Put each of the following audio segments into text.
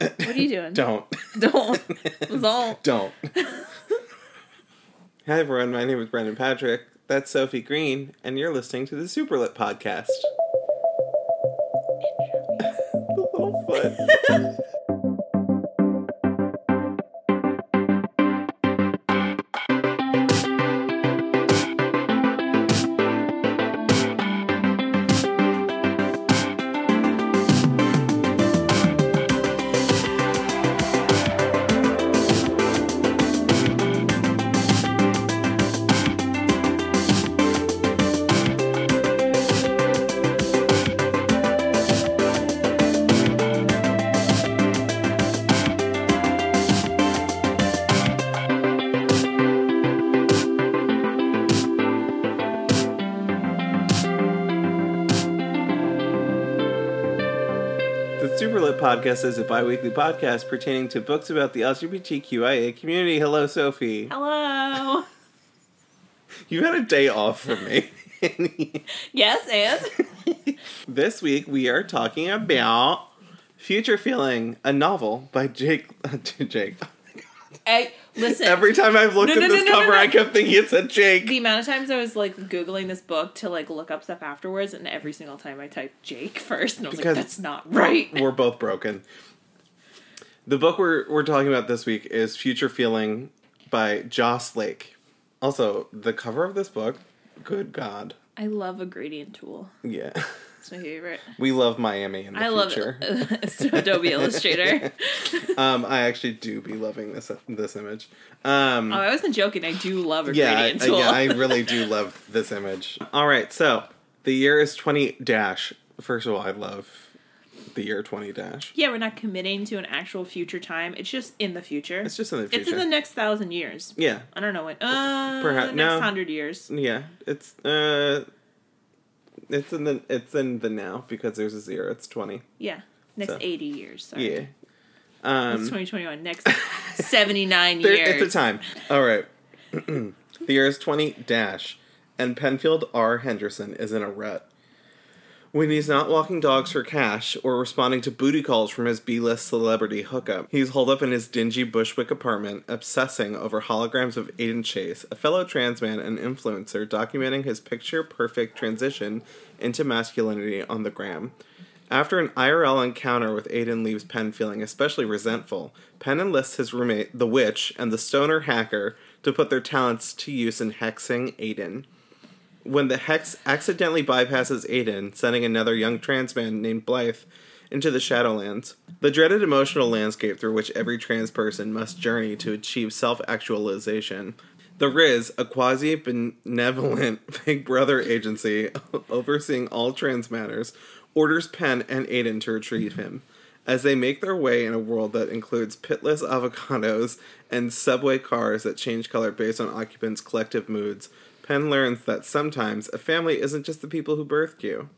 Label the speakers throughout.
Speaker 1: What are you doing?
Speaker 2: Don't.
Speaker 1: Don't. Don't.
Speaker 2: Don't. Hi, everyone. My name is Brendan Patrick. That's Sophie Green, and you're listening to the Superlit Podcast. Podcast is a bi weekly podcast pertaining to books about the LGBTQIA community. Hello, Sophie.
Speaker 1: Hello.
Speaker 2: You had a day off from me.
Speaker 1: Yes, and
Speaker 2: this week we are talking about Future Feeling, a novel by Jake. Jake.
Speaker 1: I listen.
Speaker 2: Every time I've looked
Speaker 1: No,
Speaker 2: at
Speaker 1: no,
Speaker 2: this
Speaker 1: no,
Speaker 2: cover. I kept thinking it said Jake.
Speaker 1: the amount of times I was like googling this book to like look up stuff afterwards, and every single time I typed Jake first, and I was
Speaker 2: Because-
Speaker 1: like, "That's not right."
Speaker 2: We're both broken. The book we're we're talking about this week is Future Feeling by Joss Lake. Also, the cover of this book, good God,
Speaker 1: I love a gradient tool.
Speaker 2: yeah,
Speaker 1: It's my favorite.
Speaker 2: we love Miami in the
Speaker 1: I love
Speaker 2: future.
Speaker 1: it. Adobe Illustrator.
Speaker 2: Um, I actually do be loving this this image. Um,
Speaker 1: Oh, I wasn't joking. I do love a
Speaker 2: yeah, I,
Speaker 1: gradient tool.
Speaker 2: yeah, I really do love this image. All right, so the year is twenty dash. First of all, I love the year twenty dash.
Speaker 1: yeah, we're not committing to an actual future time. It's just in the future.
Speaker 2: It's just in the future.
Speaker 1: It's in the next thousand years.
Speaker 2: yeah,
Speaker 1: I don't know when. Uh,
Speaker 2: Perhaps-
Speaker 1: next
Speaker 2: no.
Speaker 1: hundred years.
Speaker 2: yeah. It's uh, it's in the it's in the now because there's a zero. It's twenty.
Speaker 1: Yeah, next
Speaker 2: So.
Speaker 1: eighty years. Sorry.
Speaker 2: Yeah.
Speaker 1: It's
Speaker 2: Um,
Speaker 1: 2021. Next 79
Speaker 2: there,
Speaker 1: years.
Speaker 2: it's a time. All right. the year is twenty dash, and Penfield R. Henderson is in a rut. When he's not walking dogs for cash or responding to booty calls from his B-list celebrity hookup, he's holed up in his dingy Bushwick apartment, obsessing over holograms of Aiden Chase, a fellow trans man and influencer documenting his picture-perfect transition into masculinity on the gram. After an IRL encounter with Aiden leaves Penn feeling especially resentful, Penn enlists his roommate, the witch, and the stoner hacker to put their talents to use in hexing Aiden. When the hex accidentally bypasses Aiden, sending another young trans man named Blythe into the Shadowlands, the dreaded emotional landscape through which every trans person must journey to achieve self actualization. The Riz, a quasi benevolent Big Brother agency overseeing all trans matters, orders Penn and Aiden to retrieve him. As they make their way in a world that includes pitless avocados and subway cars that change color based on occupants' collective moods, Penn learns that sometimes a family isn't just the people who birthed you.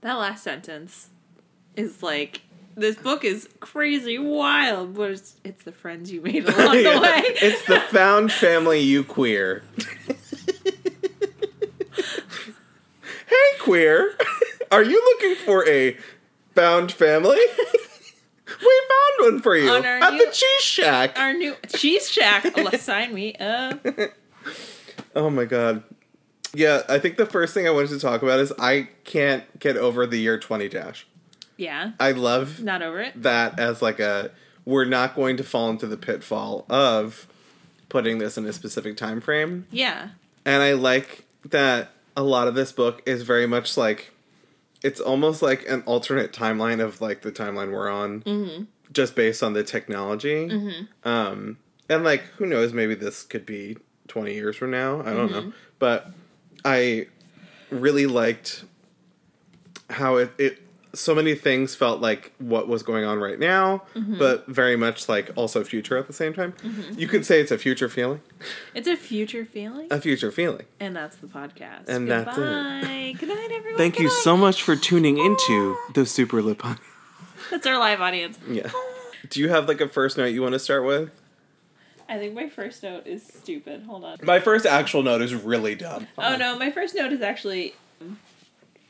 Speaker 1: That last sentence is like this book is crazy wild, but it's, it's the friends you made along
Speaker 2: Yeah,
Speaker 1: the way.
Speaker 2: it's the found family you queer. hey, queer. Are you looking for a found family? we found one for you
Speaker 1: On our
Speaker 2: at
Speaker 1: new-
Speaker 2: the Cheese Shack.
Speaker 1: Our new cheese shack. Sign me up.
Speaker 2: Oh my god. Yeah, I think the first thing I wanted to talk about is I can't get over the year 20 dash.
Speaker 1: Yeah,
Speaker 2: I love
Speaker 1: not over it.
Speaker 2: that as like a we're not going to fall into the pitfall of putting this in a specific time frame.
Speaker 1: Yeah,
Speaker 2: And I like that a lot of this book is very much like it's almost like an alternate timeline of like the timeline we're on,
Speaker 1: Mm-hmm.
Speaker 2: just based on the technology. Um, and like who knows, maybe this could be twenty years from now. I don't
Speaker 1: Mm-hmm.
Speaker 2: know, but I really liked how it, it so many things felt like what was going on right now,
Speaker 1: Mm-hmm.
Speaker 2: but very much like also future at the same time. Mm-hmm. You could say it's a future feeling,
Speaker 1: it's a future feeling,
Speaker 2: a future feeling.
Speaker 1: and that's the podcast.
Speaker 2: And that's it.
Speaker 1: Goodbye. Good night, everyone.
Speaker 2: Thank
Speaker 1: Good
Speaker 2: you
Speaker 1: night.
Speaker 2: so much for tuning into ah. the Superlit Pod.
Speaker 1: That's our live audience.
Speaker 2: Yeah. Ah. Do you have like a first note you want to start with?
Speaker 1: I think my first note is stupid. Hold on.
Speaker 2: My first actual note is really dumb.
Speaker 1: Oh no, my first note is actually.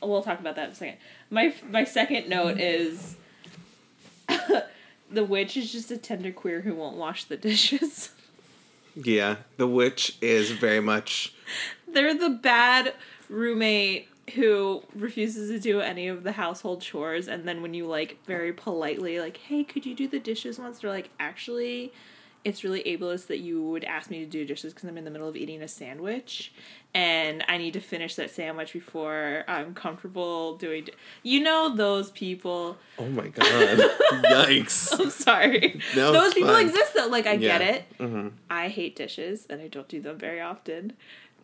Speaker 1: We'll talk about that in a second. My my second note is the witch is just a tender queer who won't wash the dishes.
Speaker 2: Yeah, the witch is very much.
Speaker 1: They're the bad roommate who refuses to do any of the household chores and then when you like very politely like hey could you do the dishes once they're like actually it's really ableist that you would ask me to do dishes because i'm in the middle of eating a sandwich and i need to finish that sandwich before i'm comfortable doing di-. you know those people
Speaker 2: Oh my god! Yikes!
Speaker 1: i'm sorry
Speaker 2: No,
Speaker 1: those people
Speaker 2: fine.
Speaker 1: exist though like i get
Speaker 2: Yeah.
Speaker 1: it
Speaker 2: hmm
Speaker 1: i hate dishes and i don't do them very often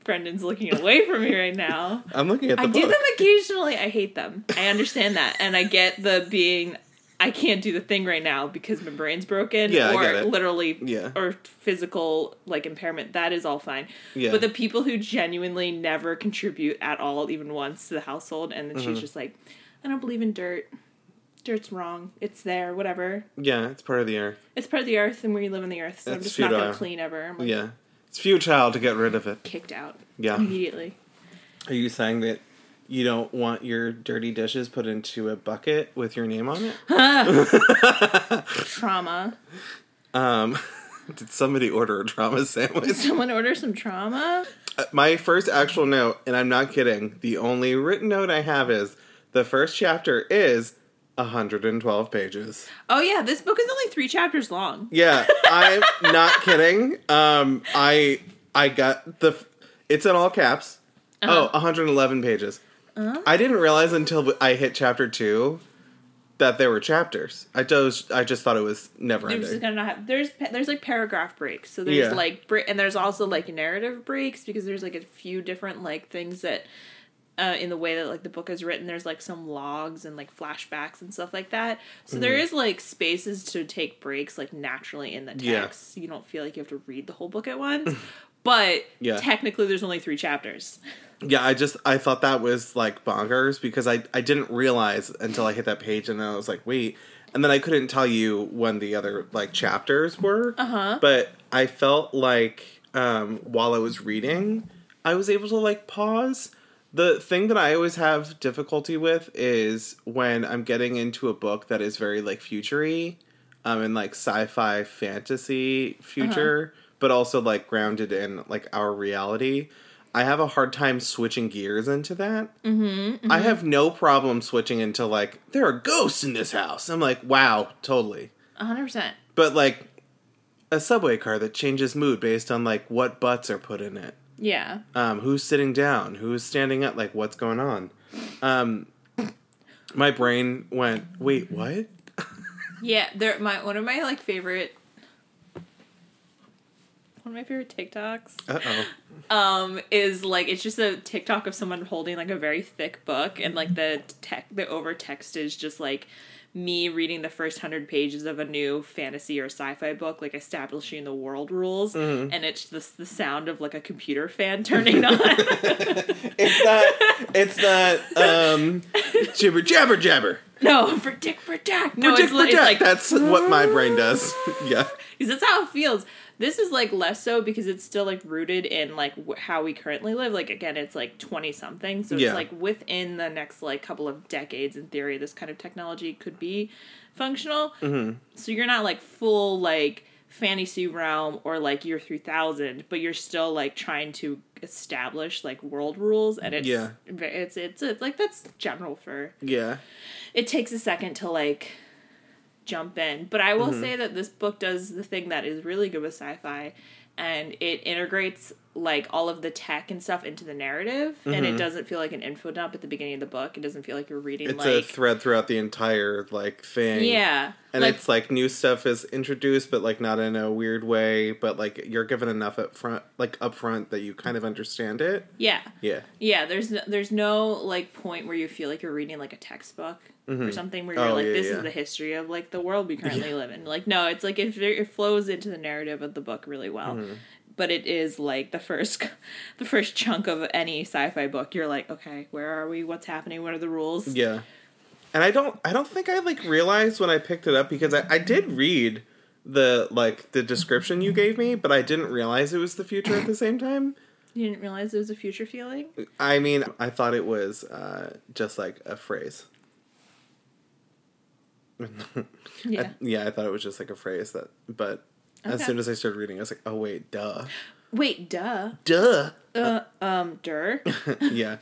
Speaker 1: brendan's looking away from me right now
Speaker 2: I'm looking at the
Speaker 1: I
Speaker 2: book.
Speaker 1: do them occasionally. I hate them. I understand that, and I get the being. I can't do the thing right now because my brain's broken,
Speaker 2: Yeah, I
Speaker 1: or
Speaker 2: get it.
Speaker 1: literally,
Speaker 2: Yeah.
Speaker 1: or physical like impairment. That is all fine.
Speaker 2: Yeah.
Speaker 1: But the people who genuinely never contribute at all, even once, to the household, and then
Speaker 2: Mm-hmm.
Speaker 1: she's just like, "I don't believe in dirt. Dirt's wrong. It's there. Whatever.
Speaker 2: Yeah, it's part of the earth.
Speaker 1: It's part of the earth, and we live in the earth. So I'm
Speaker 2: It's
Speaker 1: just not gonna clean ever. I'm like,
Speaker 2: Yeah, it's futile to get rid of it.
Speaker 1: kicked out
Speaker 2: Yeah.
Speaker 1: immediately.
Speaker 2: Are you saying that you don't want your dirty dishes put into a bucket with your name on it?
Speaker 1: Trauma.
Speaker 2: Um, did somebody order a trauma sandwich?
Speaker 1: Did Someone order some trauma.
Speaker 2: Uh, My first actual note, and I'm not kidding, the only written note I have is the first chapter is 112 pages.
Speaker 1: Oh yeah, this book is only three chapters long.
Speaker 2: Yeah, I'm not kidding. Um, I I got the it's in all caps.
Speaker 1: Uh-huh.
Speaker 2: Oh, 111 pages. I didn't realize until I hit chapter 2 that there were chapters. I just I just thought it was never
Speaker 1: There's just
Speaker 2: ending.
Speaker 1: gonna have there's there's like paragraph breaks. So there's
Speaker 2: Yeah.
Speaker 1: like bre- and there's also like narrative breaks because there's like a few different like things that uh, in the way that like the book is written there's like some logs and like flashbacks and stuff like that so there
Speaker 2: Mm-hmm.
Speaker 1: is like spaces to take breaks like naturally in the
Speaker 2: Yeah.
Speaker 1: text you don't feel like you have to read the whole book at once but
Speaker 2: Yeah.
Speaker 1: technically there's only three chapters
Speaker 2: Yeah, I just I thought that was like bonkers because I I didn't realize until I hit that page and then I was like, wait. And then I couldn't tell you when the other like chapters were.
Speaker 1: Uh-huh.
Speaker 2: But I felt like um while I was reading, I was able to like pause. The thing that I always have difficulty with is when I'm getting into a book that is very like futury, um and like sci-fi fantasy future, but also like grounded in like our reality. I have a hard time switching gears into that. Mm-hmm, I have no problem switching into like there are ghosts in this house. I'm like, wow, totally.
Speaker 1: 100%
Speaker 2: But like a subway car that changes mood based on like what butts are put in it.
Speaker 1: yeah
Speaker 2: Um, who's sitting down? Who's standing up? Like what's going on? Um, my brain went, wait, what?
Speaker 1: Yeah, they're my one of my like favorite one of my favorite TikToks
Speaker 2: Uh oh.
Speaker 1: um is like it's just a TikTok of someone holding like a very thick book and like the tech the over text is just like me reading the first hundred pages of a new fantasy or sci-fi book, like establishing the world rules, and it's just the sound of like a computer fan turning on.
Speaker 2: It's not. It's not. Um, jibber jabber jabber.
Speaker 1: no, predict, predict. No,
Speaker 2: Predict,
Speaker 1: it's, li- it's like
Speaker 2: That's what my brain does. yeah.
Speaker 1: because that's how it feels. This is like less so because it's still like rooted in like how we currently live. Like again, it's like twenty something, so
Speaker 2: Yeah.
Speaker 1: it's like within the next like couple of decades. In theory, this kind of technology could be functional.
Speaker 2: Mm-hmm.
Speaker 1: So you're not like full like fantasy realm or like year three thousand, but you're still like trying to establish like world rules, and it's
Speaker 2: Yeah.
Speaker 1: it's it's, it's like that's general for
Speaker 2: Yeah.
Speaker 1: it takes a second to like jump in. But I will
Speaker 2: Mm-hmm.
Speaker 1: say that this book does the thing that is really good with sci-fi and it integrates like all of the tech and stuff into the narrative and it doesn't feel like an info dump at the beginning of the book. It doesn't feel like you're reading
Speaker 2: Mm-hmm. It's a thread throughout the entire like thing.
Speaker 1: Yeah.
Speaker 2: And
Speaker 1: like,
Speaker 2: it's like new stuff is introduced, but like not in a weird way. But like you're given enough up front, like up front, that you kind of understand it.
Speaker 1: yeah.
Speaker 2: Yeah.
Speaker 1: Yeah, there's no, there's no like point where you feel like you're reading like a textbook or something where you're
Speaker 2: Oh,
Speaker 1: like
Speaker 2: yeah,
Speaker 1: this
Speaker 2: yeah.
Speaker 1: is the history of like the world we currently live in. Like no, it's like it, it flows into the narrative of the book really well.
Speaker 2: Mm-hmm.
Speaker 1: But it is like the first the first chunk of any sci-fi book. You're like, okay, where are we? What's happening? What are the rules?
Speaker 2: Yeah. And I don't I don't think I like realized when I picked it up because I, I did read the like the description you gave me, but I didn't realize it was the future at the same time.
Speaker 1: You didn't realize it was a future feeling?
Speaker 2: I mean, I thought it was uh, just like a phrase.
Speaker 1: Yeah.
Speaker 2: I, yeah, I thought it was just like a phrase that, but as soon as I started reading, I was like, oh wait, duh,
Speaker 1: Wait, duh.
Speaker 2: duh.
Speaker 1: Uh, um, der.
Speaker 2: yeah,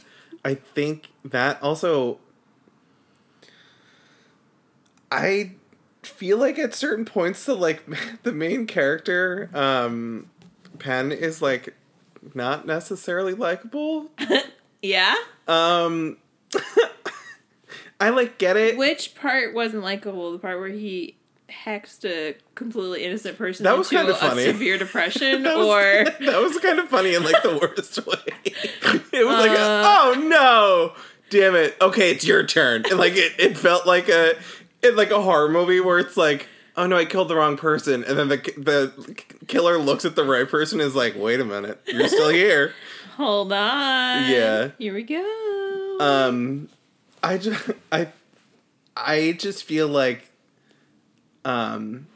Speaker 2: I think that also. I feel like at certain points the like the main character, um, Penn is like not necessarily likable.
Speaker 1: yeah.
Speaker 2: Um, I like get it.
Speaker 1: Which part wasn't likable? The part where he hexed a completely innocent person
Speaker 2: That was
Speaker 1: into
Speaker 2: kinda
Speaker 1: a
Speaker 2: funny.
Speaker 1: severe depression,
Speaker 2: That was,
Speaker 1: or
Speaker 2: that was kind of funny in like the worst way. It was like,
Speaker 1: Uh.
Speaker 2: oh no, damn it. Okay, it's your turn. And like it, it felt like a, it like a horror movie where it's like, oh no, I killed the wrong person, and then the the killer looks at the right person and is like, wait a minute, you're still here.
Speaker 1: hold on.
Speaker 2: Yeah.
Speaker 1: Here we go.
Speaker 2: Um, I just I I just feel like, um.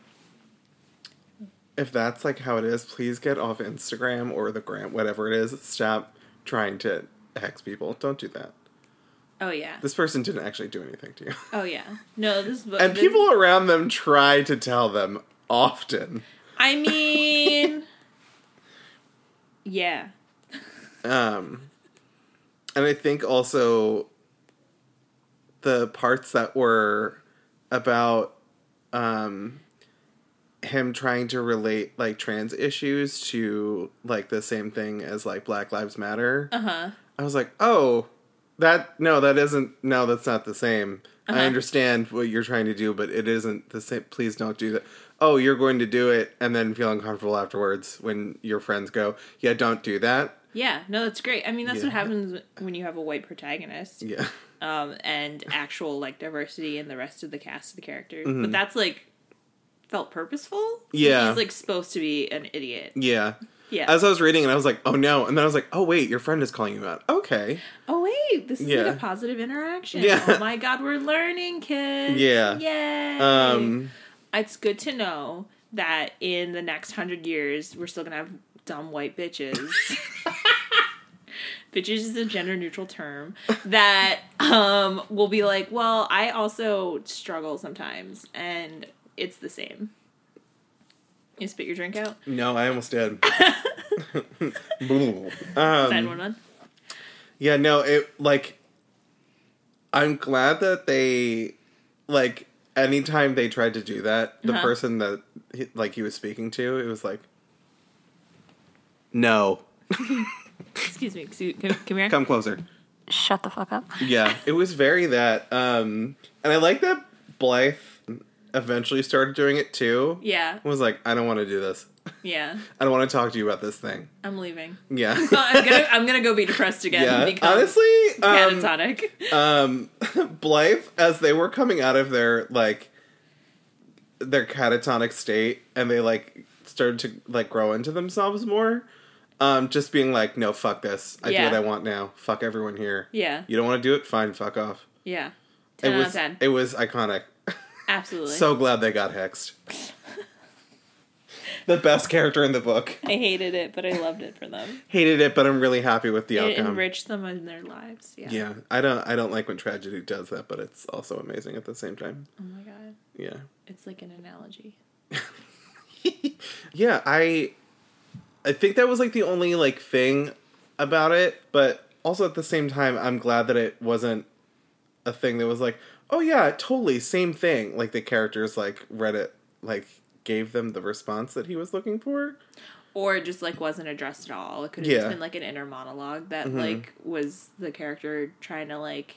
Speaker 2: If that's like how it is, please get off Instagram or the gram, whatever it is. Stop trying to hex people. Don't do that.
Speaker 1: oh yeah.
Speaker 2: This person didn't actually do anything to you.
Speaker 1: Oh yeah. No, this book.
Speaker 2: And
Speaker 1: this-
Speaker 2: people around them try to tell them often.
Speaker 1: I mean. yeah.
Speaker 2: Um, and I think also the parts that were about um, him trying to relate like trans issues to like the same thing as like Black Lives Matter.
Speaker 1: Uh huh.
Speaker 2: I was like, oh, that no, that isn't. No, that's not the same.
Speaker 1: Uh-huh.
Speaker 2: I understand what you're trying to do, but it isn't the same. Please don't do that. Oh, you're going to do it and then feel uncomfortable afterwards when your friends go, yeah, don't do that.
Speaker 1: Yeah. No, that's great. I mean, that's
Speaker 2: Yeah.
Speaker 1: what happens when you have a white protagonist.
Speaker 2: Yeah.
Speaker 1: um, and actual like diversity in the rest of the cast of the characters.
Speaker 2: Mhm.
Speaker 1: But that's like felt purposeful.
Speaker 2: Yeah.
Speaker 1: he's like supposed to be an idiot.
Speaker 2: Yeah.
Speaker 1: Yeah.
Speaker 2: As I was reading and I was like, oh no. And then I was like, oh wait, your friend is calling you out. Okay.
Speaker 1: oh wait, this is
Speaker 2: Yeah.
Speaker 1: like a positive interaction.
Speaker 2: Yeah.
Speaker 1: Oh my god, we're learning, kids.
Speaker 2: Yeah.
Speaker 1: Yay.
Speaker 2: Um,
Speaker 1: it's good to know that in the next hundred years we're still gonna have dumb white bitches. bitches is a gender neutral term that um will be like, well, I also struggle sometimes and it's the same. You spit your drink out?
Speaker 2: no, I almost did. um,
Speaker 1: 911?
Speaker 2: yeah, no, it like I'm glad that they like anytime they tried to do that, the
Speaker 1: Uh-huh.
Speaker 2: person that he, like he was speaking to, it was like no.
Speaker 1: Excuse me, excuse, come, come here.
Speaker 2: Come closer.
Speaker 3: Shut the fuck up.
Speaker 2: Yeah, it was very that. Um and I like that Blythe eventually started doing it too.
Speaker 1: Yeah,
Speaker 2: I was like, I don't want to do this.
Speaker 1: yeah.
Speaker 2: I don't want to talk to you about this thing.
Speaker 1: I'm leaving.
Speaker 2: Yeah.
Speaker 1: I'm gonna I'm gonna go be depressed again.
Speaker 2: yeah.
Speaker 1: Because
Speaker 2: Honestly, um,
Speaker 1: catatonic.
Speaker 2: um, Blythe, as they were coming out of their like their catatonic state, and they like started to like grow into themselves more. Um, just being like, no, fuck this. I do
Speaker 1: Yeah.
Speaker 2: what I want now. Fuck everyone here.
Speaker 1: yeah,
Speaker 2: You don't want to do it? Fine, fuck off.
Speaker 1: yeah.
Speaker 2: It
Speaker 1: Ten out
Speaker 2: was
Speaker 1: of ten.
Speaker 2: it was iconic.
Speaker 1: Absolutely.
Speaker 2: so glad they got hexed. the best character in the book.
Speaker 1: I hated it, but I loved it for them.
Speaker 2: Hated it, but I'm really happy with the
Speaker 1: It
Speaker 2: outcome.
Speaker 1: enriched them in their lives. Yeah.
Speaker 2: Yeah, I don't. I don't like when tragedy does that, but it's also amazing at the same time.
Speaker 1: Oh my god.
Speaker 2: Yeah,
Speaker 1: It's like an analogy.
Speaker 2: yeah. I, I think that was like the only like thing about it, but also at the same time, I'm glad that it wasn't a thing that was like, oh yeah, totally same thing. Like the characters like read it, like gave them the response that he was looking for.
Speaker 1: Or it just like wasn't addressed at all. It could have
Speaker 2: Yeah.
Speaker 1: just been like an inner monologue that
Speaker 2: Mhm.
Speaker 1: like was the character trying to like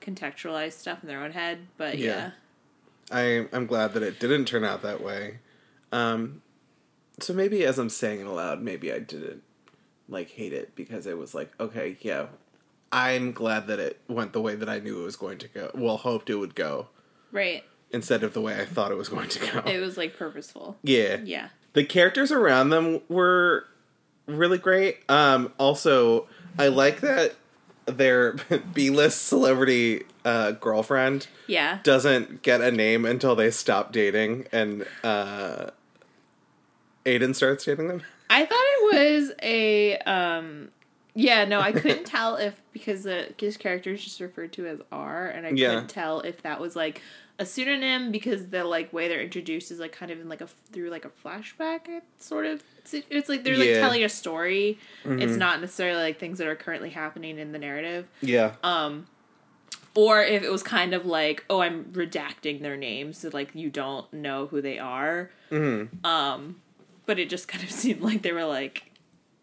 Speaker 1: contextualize stuff in their own head. But
Speaker 2: Yeah.
Speaker 1: yeah.
Speaker 2: I I'm glad that it didn't turn out that way. Um, so maybe as I'm saying it aloud, maybe I didn't like hate it because it was like, okay, yeah, I'm glad that it went the way that I knew it was going to go. Well, hoped it would go
Speaker 1: Right.
Speaker 2: instead of the way I thought it was going to go.
Speaker 1: It was like purposeful.
Speaker 2: yeah.
Speaker 1: Yeah.
Speaker 2: The characters around them were really great. Um, also, I like that their B-list celebrity uh, girlfriend
Speaker 1: Yeah.
Speaker 2: doesn't get a name until they stop dating and uh Aiden starts dating them.
Speaker 1: I thought it was a um yeah, no, I couldn't tell if because the his character is just referred to as R and I
Speaker 2: Yeah.
Speaker 1: couldn't tell if that was like a pseudonym because the like way they're introduced is like kind of in like a through like a flashback sort of it's like they're like
Speaker 2: Yeah.
Speaker 1: telling a story
Speaker 2: Mm-hmm.
Speaker 1: it's not necessarily like things that are currently happening in the narrative
Speaker 2: Yeah.
Speaker 1: um or if it was kind of like oh i'm redacting their names so like you don't know who they are
Speaker 2: Mm-hmm.
Speaker 1: um but it just kind of seemed like they were like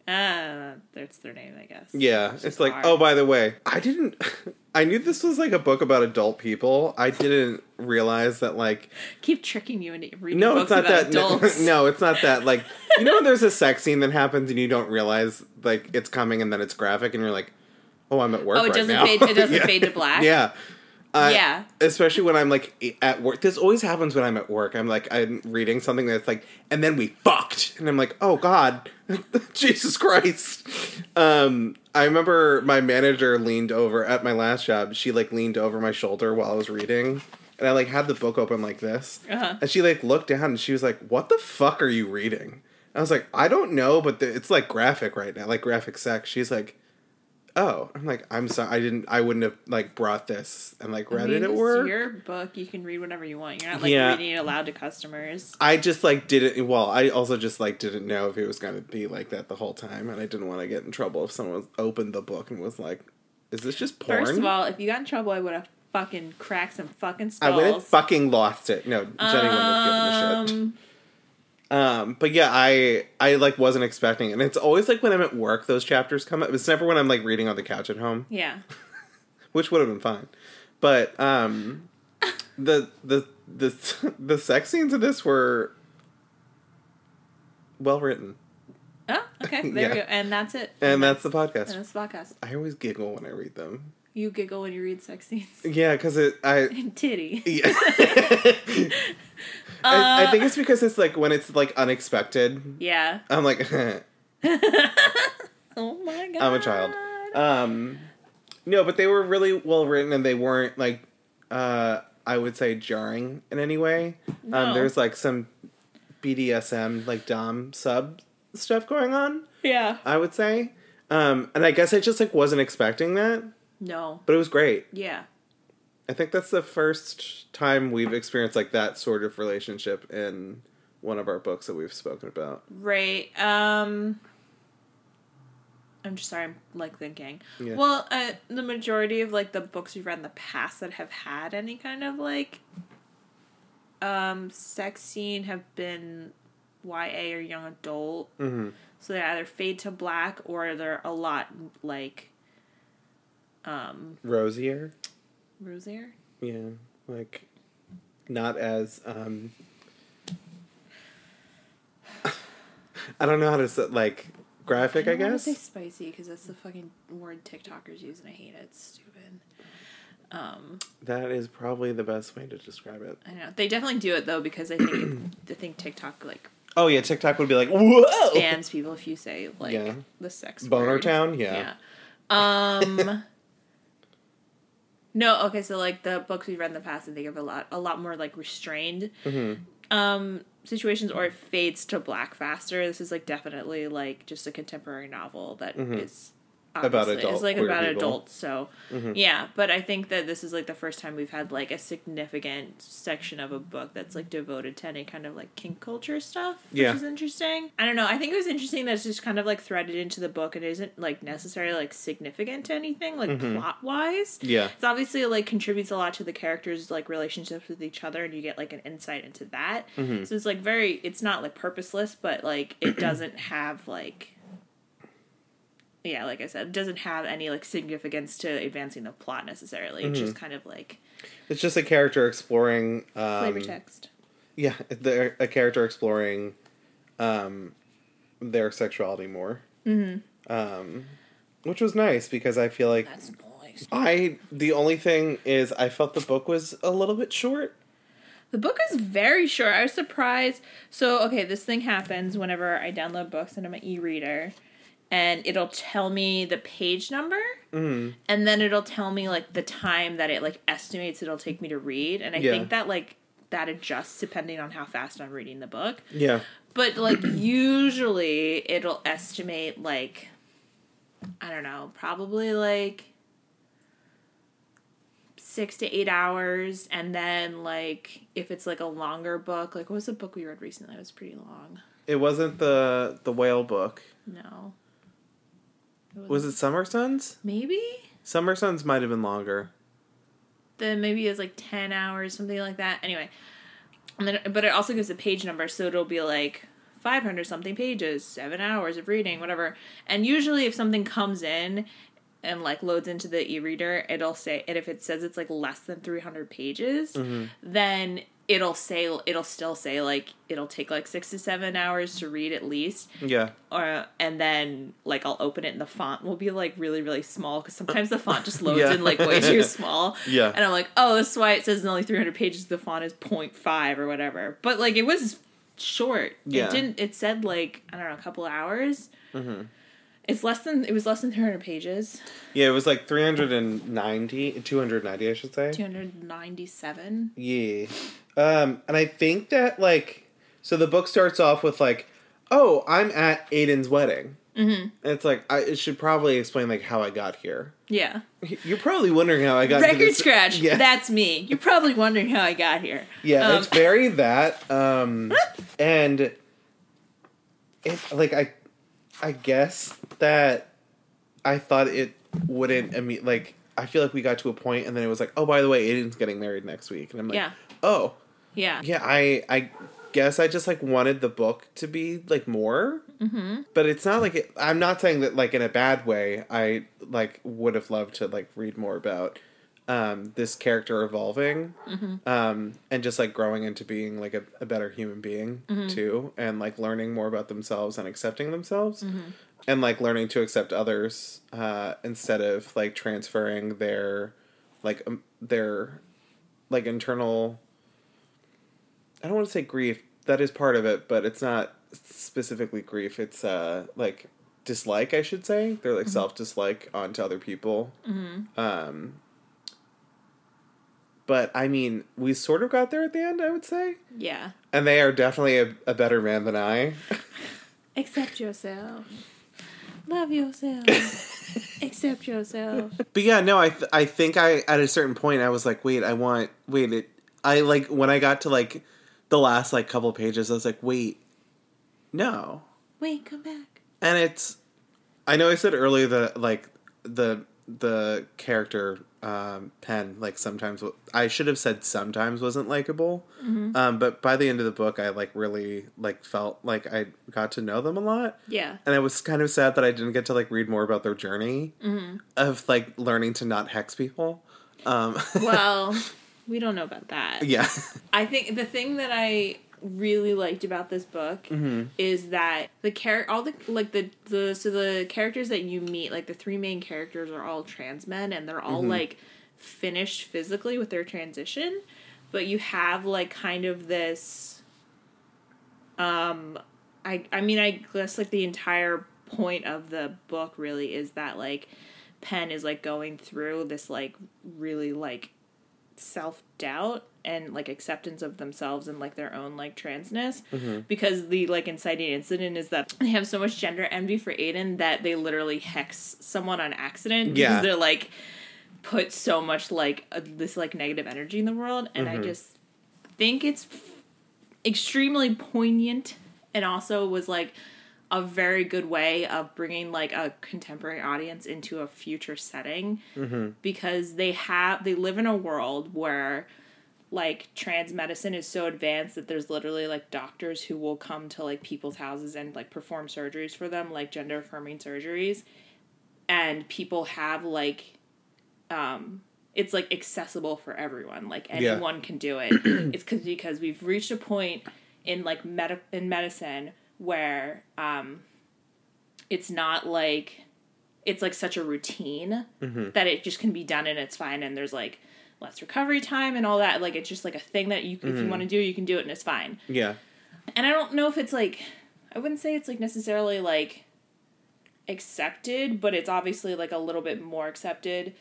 Speaker 1: ah that's their name i guess
Speaker 2: Yeah,
Speaker 1: just
Speaker 2: it's like,
Speaker 1: hard.
Speaker 2: oh, by the way, I didn't. I knew this was like a book about adult people. I didn't realize that, like,
Speaker 1: keep tricking you into reading
Speaker 2: no, it's not that. No, no, it's not that. Like, you know, when there's a sex scene that happens and you don't realize like it's coming and then it's graphic and you're like, oh, I'm at work.
Speaker 1: Oh, it
Speaker 2: right
Speaker 1: doesn't
Speaker 2: now.
Speaker 1: fade- it doesn't
Speaker 2: Yeah.
Speaker 1: fade to black?
Speaker 2: Yeah. Uh,
Speaker 1: Yeah.
Speaker 2: Especially when I'm like at work. This always happens when I'm at work. I'm like I'm reading something that's like, and then we fucked, and I'm like, oh god, Jesus Christ. Um, I remember my manager leaned over at my last job. She like leaned over my shoulder while I was reading, and I like had the book open like this,
Speaker 1: Uh-huh.
Speaker 2: and she like looked down and she was like, "What the fuck are you reading?" I was like, "I don't know, but the, it's like graphic right now, like graphic sex." She's like, "Oh," I'm like, "I'm sorry, I didn't, I wouldn't have like brought this and like read
Speaker 1: I mean,
Speaker 2: it at work."
Speaker 1: your book. You can read whatever you want. You're not like
Speaker 2: Yeah.
Speaker 1: reading it aloud to customers.
Speaker 2: I just like didn't. Well, I also just like didn't know if it was going to be like that the whole time, and I didn't want to get in trouble if someone opened the book and was like, "Is this just porn?"
Speaker 1: First of all, if you got in trouble, I would have fucking cracked some fucking skulls.
Speaker 2: I would have fucking lost it. No, Jenny wouldn't have given a shit.
Speaker 1: Um,
Speaker 2: Um, but yeah, I I like wasn't expecting, it. and it's always like when I'm at work, those chapters come up. It's never when I'm like reading on the couch at home,
Speaker 1: Yeah.
Speaker 2: which would have been fine. But um, the the the the sex scenes of this were well written,
Speaker 1: Oh, okay. There
Speaker 2: Yeah.
Speaker 1: we go. And that's it.
Speaker 2: and that's the
Speaker 1: And
Speaker 2: podcast.
Speaker 1: that's the podcast.
Speaker 2: I always giggle when I read them.
Speaker 1: You giggle when you read sex scenes.
Speaker 2: Yeah, because it I.
Speaker 1: And titty.
Speaker 2: Yeah. I, I think it's because it's like when it's like unexpected.
Speaker 1: Yeah.
Speaker 2: I'm like,
Speaker 1: Oh my god.
Speaker 2: I'm a child. Um, no, but they were really well written, and they weren't like, uh, I would say jarring in any way.
Speaker 1: No.
Speaker 2: Um, there's like some BDSM like dom sub stuff going on.
Speaker 1: Yeah.
Speaker 2: I would say, um, and I guess I just like wasn't expecting that,
Speaker 1: No.
Speaker 2: but it was great.
Speaker 1: Yeah.
Speaker 2: I think that's the first time we've experienced like that sort of relationship in one of our books that we've spoken about.
Speaker 1: Right. Um I'm just sorry, I'm like thinking.
Speaker 2: Yeah.
Speaker 1: Well, uh, the majority of like the books we've read in the past that have had any kind of like um sex scene have been YA or young adult.
Speaker 2: Mm-hmm.
Speaker 1: So they either fade to black or they're a lot like um
Speaker 2: Rosier.
Speaker 1: rosier.
Speaker 2: Yeah, like not as um I don't know how to say like graphic, I,
Speaker 1: wanna
Speaker 2: guess.
Speaker 1: say spicy because that's the fucking word TikTokers use and I hate it. It's stupid. Um
Speaker 2: That is probably the best way to describe it.
Speaker 1: I know they definitely do it though because I think I think TikTok like
Speaker 2: Oh yeah, TikTok would be like, "Whoa!"
Speaker 1: bans people if you say like
Speaker 2: Yeah.
Speaker 1: the sex
Speaker 2: Boner
Speaker 1: word.
Speaker 2: Town, yeah.
Speaker 1: Yeah. Um. No, okay, so like the books we've read in the past, I think of a lot, a lot more like restrained
Speaker 2: hmm
Speaker 1: um situations, or it fades to black faster. This is like definitely like just a contemporary novel that is
Speaker 2: Mhm. About
Speaker 1: obviously-
Speaker 2: adult
Speaker 1: It's like about
Speaker 2: people.
Speaker 1: adults, so
Speaker 2: Mhm.
Speaker 1: yeah. But I think that this is like the first time we've had like a significant section of a book that's like devoted to any kind of like kink culture stuff, which
Speaker 2: Yeah.
Speaker 1: is interesting. I don't know. I think it was interesting that it's just kind of like threaded into the book and isn't like necessarily like significant to anything like
Speaker 2: Mhm.
Speaker 1: plot wise.
Speaker 2: Yeah.
Speaker 1: It's obviously like contributes a lot to the characters' like relationships with each other, and you get like an insight into that.
Speaker 2: Mhm.
Speaker 1: So it's like very, it's not like purposeless, but like it doesn't have like, yeah, like I said, it doesn't have any like significance to advancing the plot necessarily. It's just kind of like
Speaker 2: It's just a character exploring um
Speaker 1: flavor text.
Speaker 2: Yeah, the, a character exploring um their sexuality more.
Speaker 1: Mm-hmm.
Speaker 2: Um which was nice because I feel like
Speaker 1: That's nice.
Speaker 2: I the only thing is I felt the book was a little bit short.
Speaker 1: The book is very short. I was surprised. So, okay, this thing happens whenever I download books into my e-reader and it'll tell me the page number
Speaker 2: Mm.
Speaker 1: and then it'll tell me like the time that it like estimates it'll take me to read and I
Speaker 2: Yeah.
Speaker 1: think that like that adjusts depending on how fast I'm reading the book.
Speaker 2: Yeah.
Speaker 1: But like usually it'll estimate like I don't know, probably like six to eight hours, and then like if it's like a longer book, like what was the book we read recently? It was pretty long.
Speaker 2: It wasn't the the whale book.
Speaker 1: No.
Speaker 2: Was it Summer Suns?
Speaker 1: Maybe.
Speaker 2: Summer Suns might have been longer.
Speaker 1: Then maybe it's like ten hours, something like that. Anyway, and then but it also gives a page number, so it'll be like five hundred something pages, seven hours of reading, whatever. And usually, if something comes in and like loads into the e-reader, it'll say, and if it says it's like less than three hundred pages, mm-hmm. then it'll say it'll still say like it'll take like six to seven hours to read at least
Speaker 2: Yeah.
Speaker 1: or and then like I'll open it and the font will be like really really small because sometimes the font just loads
Speaker 2: Yeah.
Speaker 1: in like way too small.
Speaker 2: Yeah.
Speaker 1: and I'm like, oh, that's why it says only 300 pages. The font is 0.5 or whatever. But like it was short.
Speaker 2: Yeah.
Speaker 1: It didn't. It said like I don't know a couple hours.
Speaker 2: Mm-hmm.
Speaker 1: It's less than it was less than 300 pages.
Speaker 2: Yeah, it was like 390, 290, I should say.
Speaker 1: 297.
Speaker 2: Yeah. Um, and I think that like so the book starts off with like, oh, I'm at Aiden's wedding. Mm-hmm. And it's like I it should probably explain like how I got here.
Speaker 1: Yeah.
Speaker 2: You're probably wondering how I got to
Speaker 1: Record
Speaker 2: this-
Speaker 1: scratch.
Speaker 2: Yeah,
Speaker 1: That's me. You're probably wondering how I got here.
Speaker 2: yeah,
Speaker 1: Um,
Speaker 2: it's very that. Um, and it like I, I guess that I thought it wouldn't. I mean, like I feel like we got to a point, and then it was like, oh, by the way, Aiden's getting married next week, and I'm like,
Speaker 1: Yeah.
Speaker 2: oh,
Speaker 1: Yeah.
Speaker 2: yeah. I I guess I just like wanted the book to be like more. Mm-hmm. But it's not like it, I'm not saying that like in a bad way. I like would have loved to like read more about um, this character evolving um, and just like growing into being like a, a better human being too, and like learning more about themselves and accepting themselves. And like learning to accept others uh, instead of like transferring their like um, their like internal I don't want to say grief. That is part of it, but it's not specifically grief. It's uh like dislike, I should say. They're like self dislike onto other people. Um, but I mean, we sort of got there at the end, I would say,
Speaker 1: Yeah.
Speaker 2: and they are definitely a, a better man than I.
Speaker 1: Accept yourself. Love yourself. Accept yourself.
Speaker 2: But yeah, no, I th- I think I at a certain point I was like, wait, I want wait it. I like when I got to like the last like couple pages, I was like, wait, no,
Speaker 1: Wait, come back.
Speaker 2: and it's i know i said earlier that like the the character um Penn like sometimes I should have said sometimes wasn't likable. Um but by the end of the book i like really like felt like i got to know them a lot.
Speaker 1: Yeah.
Speaker 2: and i was kind of sad that i didn't get to like read more about their journey of like learning to not hex people. Um
Speaker 1: Well, we don't know about that.
Speaker 2: yeah.
Speaker 1: I think the thing that I really liked about this book is that the char- all the like the the so the characters that you meet like the three main characters are all trans men and they're all like finished physically with their transition but you have like kind of this um I I mean I guess like the entire point of the book really is that like Penn is like going through this like really like self doubt and like acceptance of themselves and like their own like transness. Mm-hmm. Because the like inciting incident is that they have so much gender envy for Aiden that they literally hex someone on accident
Speaker 2: Yeah.
Speaker 1: because they're like put so much like uh, this like negative energy in the world. And I mm-hmm. just think it's extremely poignant and also was like a very good way of bringing like a contemporary audience into a future setting mm-hmm. because they have they live in a world where like trans medicine is so advanced that there's literally like doctors who will come to like people's houses and like perform surgeries for them like gender affirming surgeries. And people have like um it's like accessible for everyone. Like
Speaker 2: Yeah.
Speaker 1: anyone can do it. It's cause, because we've reached a point in like med- in medicine where um it's not like it's like such a routine that it just can be done and it's fine and there's like less recovery time and all that like it's just like a thing that you if you want to do you can do it and it's fine
Speaker 2: yeah
Speaker 1: and I don't know if it's like I wouldn't say it's like necessarily like accepted, but it's obviously like a little bit more accepted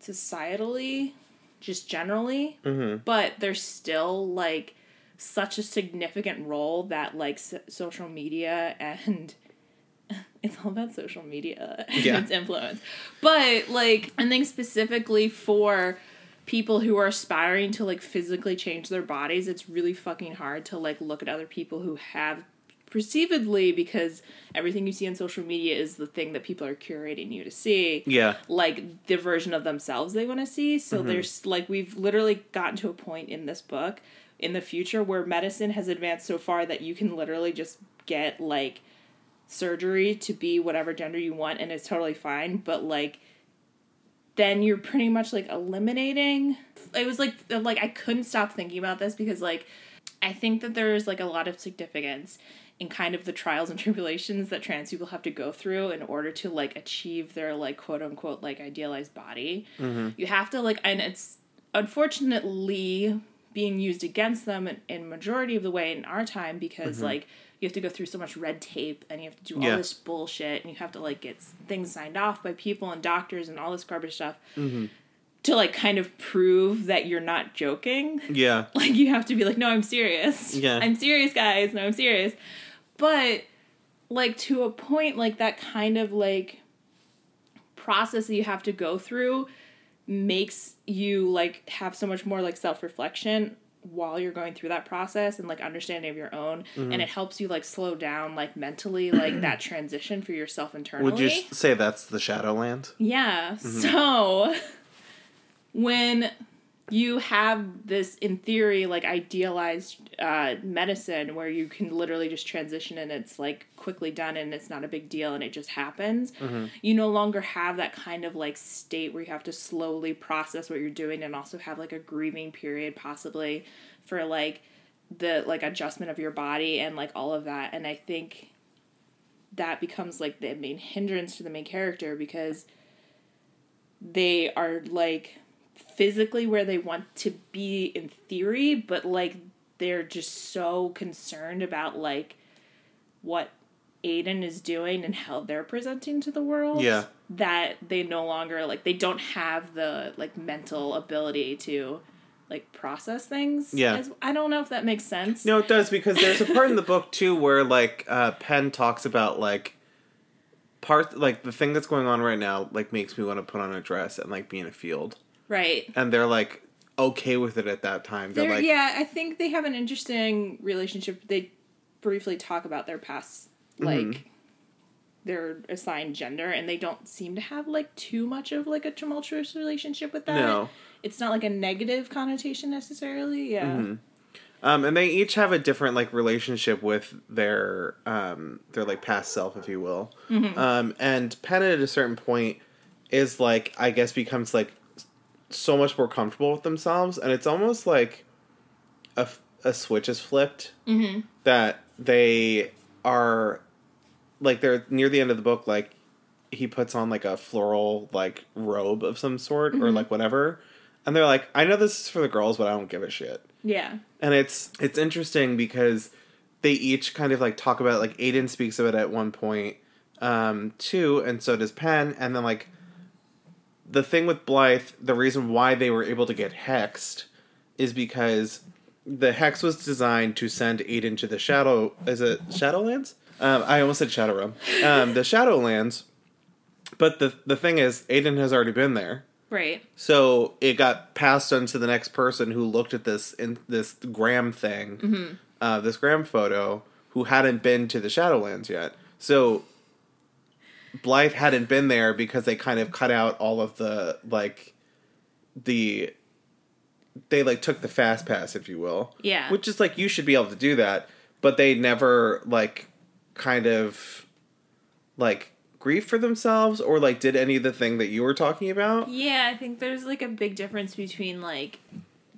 Speaker 1: societally, just generally. Mm-hmm. But there's still like such a significant role that like s- social media and it's all about social media and
Speaker 2: Yeah.
Speaker 1: its influence. But like I think specifically for people who are aspiring to like physically change their bodies, it's really fucking hard to like look at other people who have perceivedly because everything you see on social media is the thing that people are curating you to see
Speaker 2: Yeah.
Speaker 1: like the version of themselves they want to see. So
Speaker 2: Mm-hmm.
Speaker 1: there's like we've literally gotten to a point in this book in the future where medicine has advanced so far that you can literally just get like surgery to be whatever gender you want and it's totally fine, but like then you're pretty much like eliminating it was like like I couldn't stop thinking about this because like I think that there's like a lot of significance in kind of the trials and tribulations that trans people have to go through in order to like achieve their like quote unquote like idealized body. Mm-hmm. You have to like and it's unfortunately being used against them in, in majority of the way in our time because mm-hmm. like you have to go through so much red tape and you have to do all
Speaker 2: Yeah.
Speaker 1: this bullshit and you have to like get things signed off by people and doctors and all this garbage stuff mm-hmm. to like kind of prove that you're not joking
Speaker 2: Yeah.
Speaker 1: like you have to be like no i'm serious
Speaker 2: Yeah.
Speaker 1: i'm serious guys no i'm serious but like to a point like that kind of like process that you have to go through makes you like have so much more like self-reflection while you're going through that process and like understanding of your own
Speaker 2: Mm-hmm.
Speaker 1: and it helps you like slow down like mentally like that transition for yourself internally
Speaker 2: Would you say that's the Shadowland?
Speaker 1: yeah. So when you have this, in theory, like idealized uh, medicine where you can literally just transition and it's like quickly done and it's not a big deal and it just happens, you no longer have that kind of like state where you have to slowly process what you're doing and also have like a grieving period possibly for like the like adjustment of your body and like all of that. And I think that becomes like the main hindrance to the main character because they are like physically where they want to be in theory, but like they're just so concerned about like what Aiden is doing and how they're presenting to the world.
Speaker 2: Yeah.
Speaker 1: That they no longer like they don't have the like mental ability to like process things.
Speaker 2: Yeah.
Speaker 1: as- I don't know if that makes sense.
Speaker 2: No, it does because there's a part in the book too where like uh, Penn talks about like part like the thing that's going on right now like makes me want to put on a dress and like be in a field,
Speaker 1: Right.
Speaker 2: and they're like okay with it at that time. They're,
Speaker 1: They're,
Speaker 2: like,
Speaker 1: yeah, I think they have an interesting relationship. They briefly talk about their past, like
Speaker 2: Mm-hmm.
Speaker 1: their assigned gender, and they don't seem to have like too much of like a tumultuous relationship with that.
Speaker 2: No.
Speaker 1: it's not like a negative connotation necessarily. Yeah,
Speaker 2: Mm-hmm. Um, and they each have a different like relationship with their um, their like past self, if you will. Um, and Penn at a certain point is like I guess becomes like so much more comfortable with themselves, and it's almost like a, a switch is flipped that they are like they're near the end of the book like he puts on like a floral like robe of some sort or like whatever and they're like i know this is for the girls but i don't give a shit.
Speaker 1: Yeah,
Speaker 2: and it's it's interesting because they each kind of like talk about like Aiden speaks of it at one point um too and so does Penn and then like the thing with Blythe the reason why they were able to get hexed is because the hex was designed to send Aiden to the shadow is it Shadowlands um I almost said Shadowrun um the Shadowlands but the the thing is Aiden has already been there
Speaker 1: right.
Speaker 2: so it got passed on to the next person who looked at this in this gram thing, uh, this gram photo, who hadn't been to the Shadowlands yet. So Blythe hadn't been there because they kind of cut out all of the like the they like took the fast pass, if you will.
Speaker 1: Yeah.
Speaker 2: Which is like you should be able to do that, but they never like kind of like grieve for themselves or like did any of the thing that you were talking about.
Speaker 1: Yeah, I think there's like a big difference between like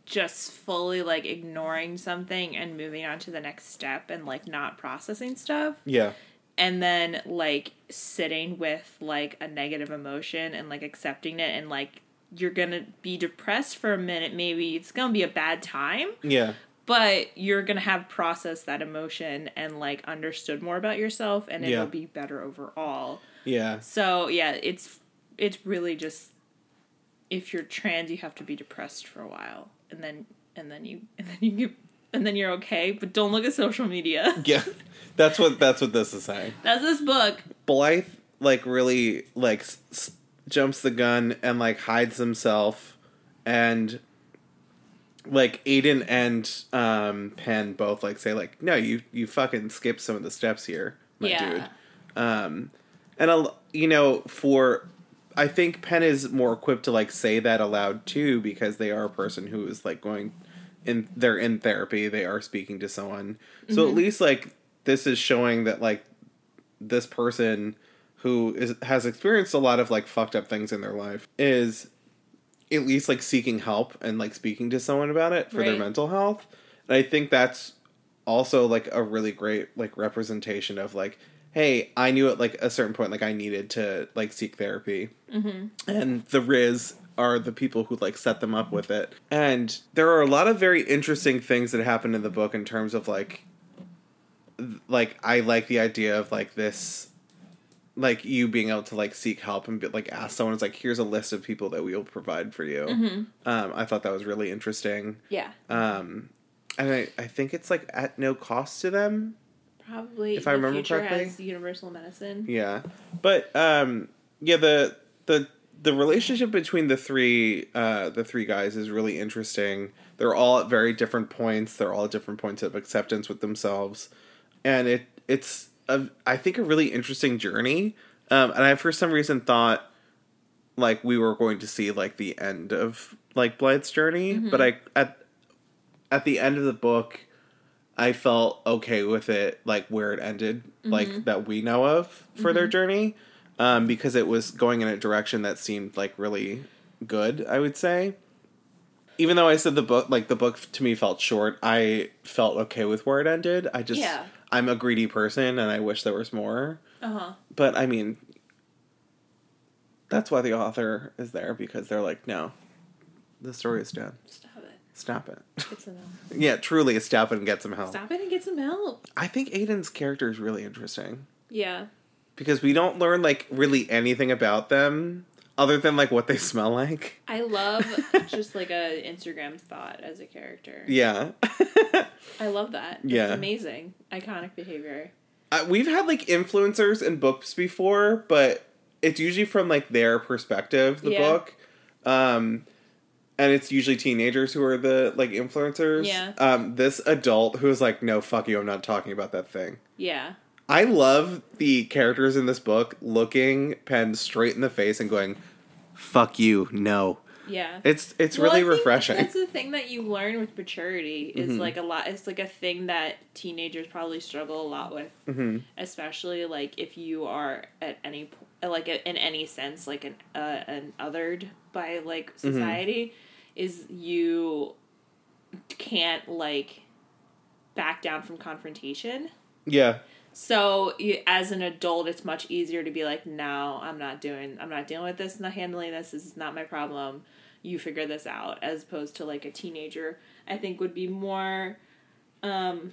Speaker 1: just fully like ignoring something and moving on to the next step and like not processing stuff.
Speaker 2: Yeah.
Speaker 1: and then like sitting with like a negative emotion and like accepting it and like you're gonna be depressed for a minute maybe it's gonna be a bad time
Speaker 2: Yeah.
Speaker 1: but you're gonna have processed that emotion and like understood more about yourself and it'll be better overall
Speaker 2: Yeah.
Speaker 1: so yeah it's it's really just if you're trans you have to be depressed for a while and then and then you and then you get and then you're okay but don't look at social media
Speaker 2: Yeah. That's what that's what this is saying.
Speaker 1: that's this book
Speaker 2: Blythe like really like s- s- jumps the gun and like hides himself and like Aiden and um, Penn both like say like, no, you you fucking skipped some of the steps here, my
Speaker 1: Yeah.
Speaker 2: dude. Um, and a, you know, for I think Penn is more equipped to like say that aloud too because they are a person who is like going in they're in therapy, they are speaking to someone. So at least like this is showing that like this person who is has experienced a lot of like fucked up things in their life is at least like seeking help and like speaking to someone about it for their mental health. And I think that's also like a really great like representation of like hey i knew at like a certain point like i needed to like seek therapy mm-hmm. and the riz are the people who like set them up with it and there are a lot of very interesting things that happen in the book in terms of like like i like the idea of like this like you being able to like seek help and be, like ask someone it's like here's a list of people that we will provide for you um i thought that was really interesting
Speaker 1: Yeah.
Speaker 2: um and I, I think it's like at no cost to them
Speaker 1: Probably.
Speaker 2: If I remember correctly.
Speaker 1: universal medicine.
Speaker 2: yeah but um yeah the the the relationship between the three uh the three guys is really interesting. They're all at very different points. They're all at different points of acceptance with themselves. And it it's a, i think a really interesting journey. Um and i for some reason thought like we were going to see like the end of like blithe's journey. But i at at the end of the book i felt okay with it like where it ended like that we know of for their journey um because it was going in a direction that seemed like really good i would say even though i said the book like the book to me felt short i felt okay with where it ended i just
Speaker 1: Yeah.
Speaker 2: i'm a greedy person and i wish there was more
Speaker 1: Uh huh.
Speaker 2: but I mean, that's why the author is there because they're like, no, the story is done.
Speaker 1: Stop it.
Speaker 2: Stop it.
Speaker 1: Get some help.
Speaker 2: yeah, truly, stop it and get some help.
Speaker 1: Stop it and get some help.
Speaker 2: I think Aiden's character is really interesting
Speaker 1: Yeah.
Speaker 2: Because we don't learn like really anything about them other than like what they smell like.
Speaker 1: I love just like a Instagram thought as a character.
Speaker 2: Yeah.
Speaker 1: I love that.
Speaker 2: Yeah.
Speaker 1: Amazing. Iconic behavior.
Speaker 2: uh, we've had like influencers in books before, but it's usually from like their perspective, the
Speaker 1: Yeah.
Speaker 2: book. Um and it's usually teenagers who are the like influencers.
Speaker 1: Yeah.
Speaker 2: Um this adult who is like, no, fuck you, I'm not talking about that thing.
Speaker 1: Yeah.
Speaker 2: I love the characters in this book looking Penn straight in the face and going, Fuck you, no.
Speaker 1: Yeah.
Speaker 2: It's it's
Speaker 1: Well,
Speaker 2: really refreshing.
Speaker 1: That's the thing that you learn with maturity is
Speaker 2: Mhm.
Speaker 1: like a lot. It's like a thing that teenagers probably struggle a lot with,
Speaker 2: hmm
Speaker 1: especially like if you are at any like in any sense like an uh, an othered by like
Speaker 2: Mm-hmm.
Speaker 1: society, is you can't like back down from confrontation.
Speaker 2: Yeah.
Speaker 1: So you, as an adult, it's much easier to be like, no, I'm not doing, I'm not dealing with this, not handling this. This is not my problem. You figure this out. As opposed to like a teenager, I think would be more, um,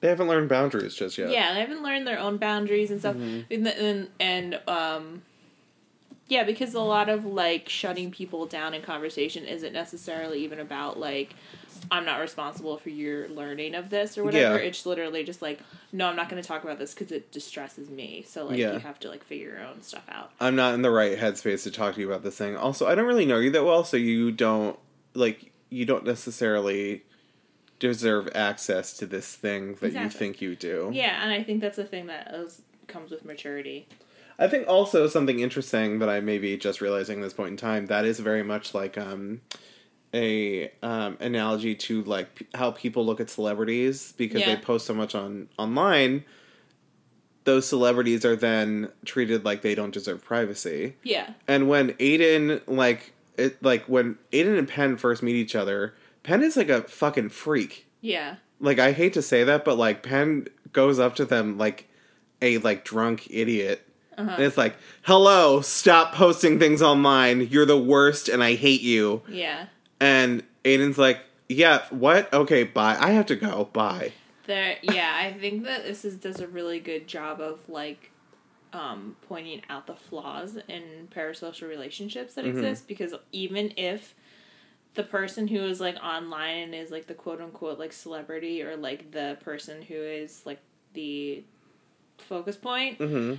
Speaker 2: They haven't learned boundaries just yet.
Speaker 1: yeah, they haven't learned their own boundaries and stuff, and, and and um, yeah, because a lot of like shutting people down in conversation isn't necessarily even about like. I'm not responsible for your learning of this or whatever.
Speaker 2: Yeah.
Speaker 1: It's literally just like, no, I'm not going to talk about this because it distresses me. So like,
Speaker 2: Yeah.
Speaker 1: you have to like figure your own stuff out.
Speaker 2: I'm not in the right headspace to talk to you about this thing. Also, I don't really know you that well, so you don't like you don't necessarily deserve access to this thing that you think you do.
Speaker 1: Yeah, and I think that's a thing that is, comes with maturity.
Speaker 2: I think also something interesting that I may be just realizing at this point in time that is very much like um a um analogy to like p- how people look at celebrities because
Speaker 1: Yeah.
Speaker 2: they post so much on online those celebrities are then treated like they don't deserve privacy.
Speaker 1: Yeah,
Speaker 2: And when Aiden like it like when Aiden and Penn first meet each other, Penn is like a fucking freak.
Speaker 1: yeah,
Speaker 2: Like I hate to say that, but like Penn goes up to them like a like drunk idiot.
Speaker 1: uh-huh.
Speaker 2: And it's like, "Hello, stop posting things online. You're the worst and I hate you."
Speaker 1: yeah.
Speaker 2: And Aiden's like, "Yeah, what? Okay, bye. I have to go. Bye."
Speaker 1: There, yeah, I think that this is does a really good job of like um, pointing out the flaws in parasocial relationships that
Speaker 2: Mhm.
Speaker 1: exist because even if the person who is like online and is like the quote unquote like celebrity or like the person who is like the focus point,
Speaker 2: Mhm.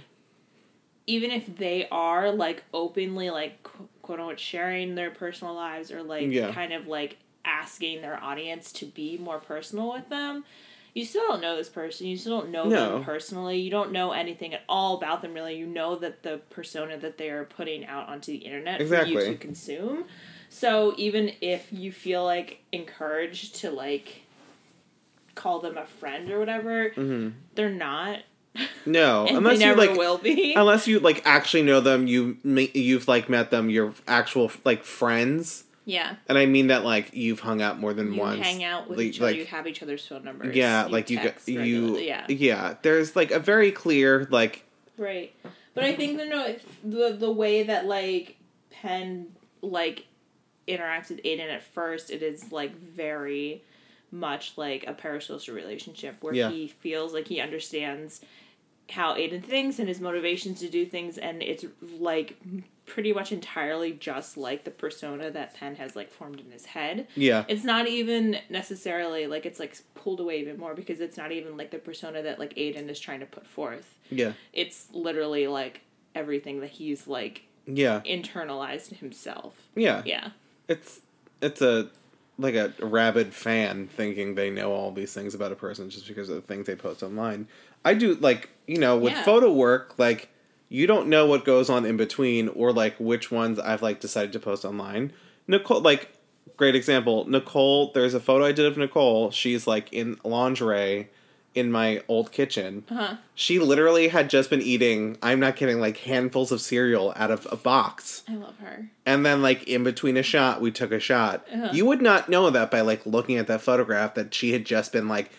Speaker 1: even if they are like openly like quote unquote sharing their personal lives or like
Speaker 2: Yeah.
Speaker 1: kind of like asking their audience to be more personal with them. You still don't know this person. You still don't know
Speaker 2: No.
Speaker 1: them personally. You don't know anything at all about them really. You know that the persona that they are putting out onto the internet for you to consume. So even if you feel like encouraged to like call them a friend or whatever,
Speaker 2: hmm
Speaker 1: they're not.
Speaker 2: No, unless you like
Speaker 1: will be.
Speaker 2: unless you like actually know them, you you've like met them, you're actual like friends,
Speaker 1: yeah.
Speaker 2: and I mean that like you've hung out more than
Speaker 1: You
Speaker 2: once.
Speaker 1: hang out with
Speaker 2: like-
Speaker 1: each other.
Speaker 2: like-
Speaker 1: you have each other's phone numbers.
Speaker 2: yeah, like you
Speaker 1: text
Speaker 2: you
Speaker 1: yeah.
Speaker 2: yeah. There's like a very clear like
Speaker 1: Right. But I think that no, the the way that like Penn like interacts with Aiden at first, it is like very much like a parasocial relationship where
Speaker 2: Yeah.
Speaker 1: he feels like he understands how Aiden thinks and his motivations to do things, and it's like pretty much entirely just like the persona that Penn has like formed in his head.
Speaker 2: yeah
Speaker 1: It's not even necessarily like it's like pulled away even more because it's not even like the persona that like Aiden is trying to put forth
Speaker 2: yeah
Speaker 1: it's literally like everything that he's like
Speaker 2: yeah
Speaker 1: internalized himself.
Speaker 2: yeah.
Speaker 1: Yeah.
Speaker 2: It's it's a like a rabid fan thinking they know all these things about a person just because of the things they post online. I do like you know with
Speaker 1: Yeah.
Speaker 2: photo work like you don't know what goes on in between or like which ones I've like decided to post online. Nicole like great example. Nicole, there's a photo I did of Nicole. She's like in lingerie in my old kitchen.
Speaker 1: Uh-huh.
Speaker 2: She literally had just been eating, I'm not kidding, like handfuls of cereal out of a box.
Speaker 1: I love her.
Speaker 2: And then like in between a shot, we took a shot.
Speaker 1: Uh-huh.
Speaker 2: You would not know that by like looking at that photograph that she had just been like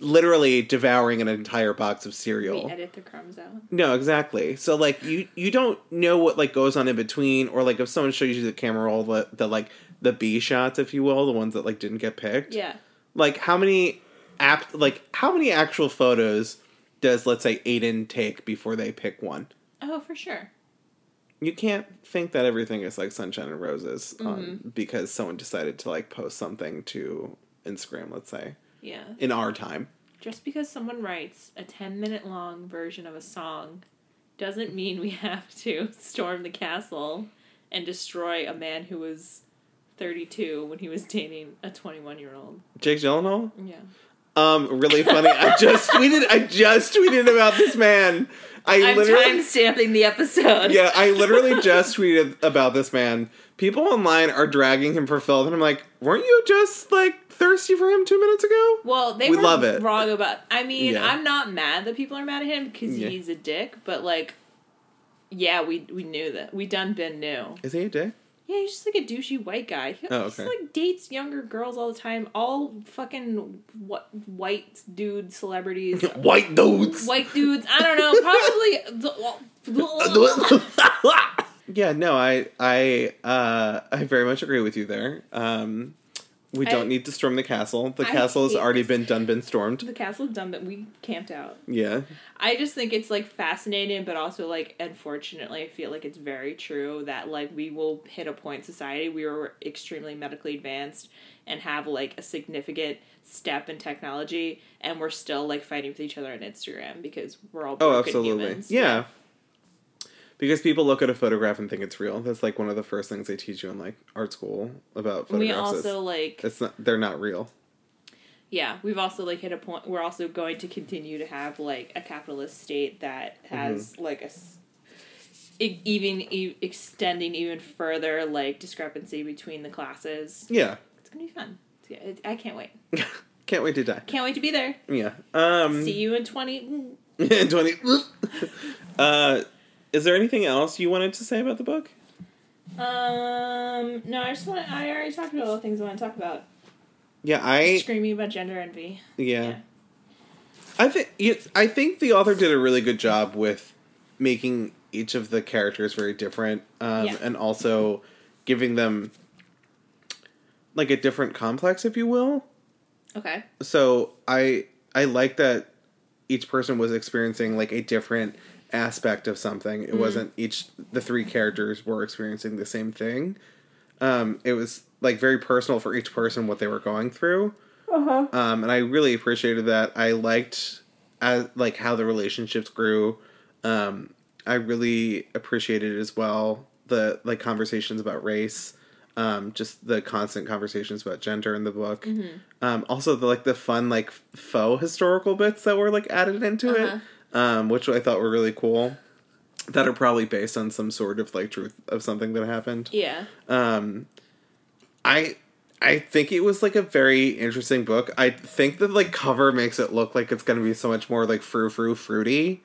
Speaker 2: literally devouring an entire box of cereal.
Speaker 1: We edit the crumbs out.
Speaker 2: No, exactly. So like you you don't know what like goes on in between, or like if someone shows you the camera roll, the, the like the B shots, if you will, the ones that like didn't get picked.
Speaker 1: Yeah.
Speaker 2: Like how many app like how many actual photos does let's say Aiden take before they pick one?
Speaker 1: Oh, for sure.
Speaker 2: You can't think that everything is like sunshine and roses
Speaker 1: Mm-hmm.
Speaker 2: um, because someone decided to like post something to Instagram, let's say,
Speaker 1: Yeah.
Speaker 2: in our time.
Speaker 1: Just because someone writes a 10 minute long version of a song doesn't mean we have to storm the castle and destroy a man who was 32 when he was dating a 21 year old.
Speaker 2: Jake Gyllenhaal,
Speaker 1: Yeah.
Speaker 2: um, really funny. I just tweeted. I just tweeted about this man. I
Speaker 1: I'm
Speaker 2: literally,
Speaker 1: time stamping the episode.
Speaker 2: yeah, I literally just tweeted about this man. People online are dragging him for filth, and I'm like, weren't you just like thirsty for him two minutes ago?
Speaker 1: Well, they
Speaker 2: We
Speaker 1: were
Speaker 2: love it.
Speaker 1: wrong about. I mean,
Speaker 2: Yeah.
Speaker 1: I'm not mad that people are mad at him because
Speaker 2: Yeah.
Speaker 1: he's a dick, but like, yeah, we we knew that. We done been knew.
Speaker 2: Is he a dick?
Speaker 1: Yeah, he's just like a douchey white guy. He
Speaker 2: Oh,
Speaker 1: just
Speaker 2: okay.
Speaker 1: like dates younger girls all the time. All fucking what white dude celebrities.
Speaker 2: White dudes.
Speaker 1: white dudes. I don't know. Probably.
Speaker 2: yeah, no, I I uh I very much agree with you there. Um we
Speaker 1: I-
Speaker 2: don't need to storm the castle. The
Speaker 1: I
Speaker 2: castle has already
Speaker 1: this.
Speaker 2: been done been stormed.
Speaker 1: the castle's done, but we camped out.
Speaker 2: Yeah.
Speaker 1: I just think it's like fascinating, but also like unfortunately, I feel like it's very true that like we will hit a point in society we are extremely medically advanced and have like a significant step in technology, and we're still like fighting with each other on Instagram because we're all
Speaker 2: Oh, absolutely.
Speaker 1: humans.
Speaker 2: Yeah. Because people look at a photograph and think it's real. That's like one of the first things they teach you in like art school about photographs. is
Speaker 1: also like
Speaker 2: it's not they're not real.
Speaker 1: yeah we've also like hit a point we're also going to continue to have like a capitalist state that has
Speaker 2: Mm-hmm.
Speaker 1: like a even e- extending even further like discrepancy between the classes
Speaker 2: Yeah.
Speaker 1: it's gonna be fun it- i can't wait
Speaker 2: Can't wait to die.
Speaker 1: can't wait to be there
Speaker 2: Yeah. Um
Speaker 1: see you in 20 in
Speaker 2: 20 uh is there anything else you wanted to say about the book?
Speaker 1: um no i just want i already talked about all the things i want to talk about
Speaker 2: Yeah, I
Speaker 1: screaming about gender envy
Speaker 2: yeah.
Speaker 1: Yeah.
Speaker 2: I think I think the author did a really good job with making each of the characters very different, um,
Speaker 1: Yeah.
Speaker 2: and also giving them like a different complex, if you will.
Speaker 1: okay
Speaker 2: So I I like that each person was experiencing like a different aspect of something. It wasn't each the three characters were experiencing the same thing. Um, it was like very personal for each person what they were going through
Speaker 1: uh-huh
Speaker 2: um, and I really appreciated that. I liked as like how the relationships grew. Um, I really appreciated as well the like conversations about race, um, just the constant conversations about gender in the book.
Speaker 1: Mm-hmm.
Speaker 2: Um, also the like the fun like faux historical bits that were like added into
Speaker 1: Uh-huh.
Speaker 2: it, um, which I thought were really cool. That are probably based on some sort of like truth of something that happened.
Speaker 1: Yeah.
Speaker 2: Um, I I think it was like a very interesting book. I think the like cover makes it look like it's going to be so much more like frou frou fruity,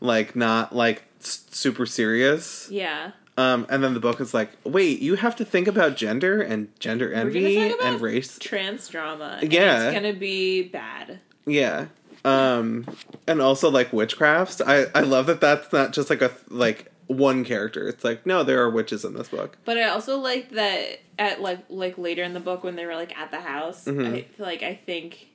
Speaker 2: like not like s- super serious.
Speaker 1: Yeah.
Speaker 2: Um, and then the book is like, wait, you have to think about gender and gender envy and race.
Speaker 1: Trans drama.
Speaker 2: Yeah.
Speaker 1: It's gonna be bad.
Speaker 2: Yeah. Um, and also like witchcrafts. I I love that that's not just like a like one character. It's like no, there are witches in this book.
Speaker 1: But I also like that at like like later in the book when they were like at the house.
Speaker 2: Mhm.
Speaker 1: I like I think.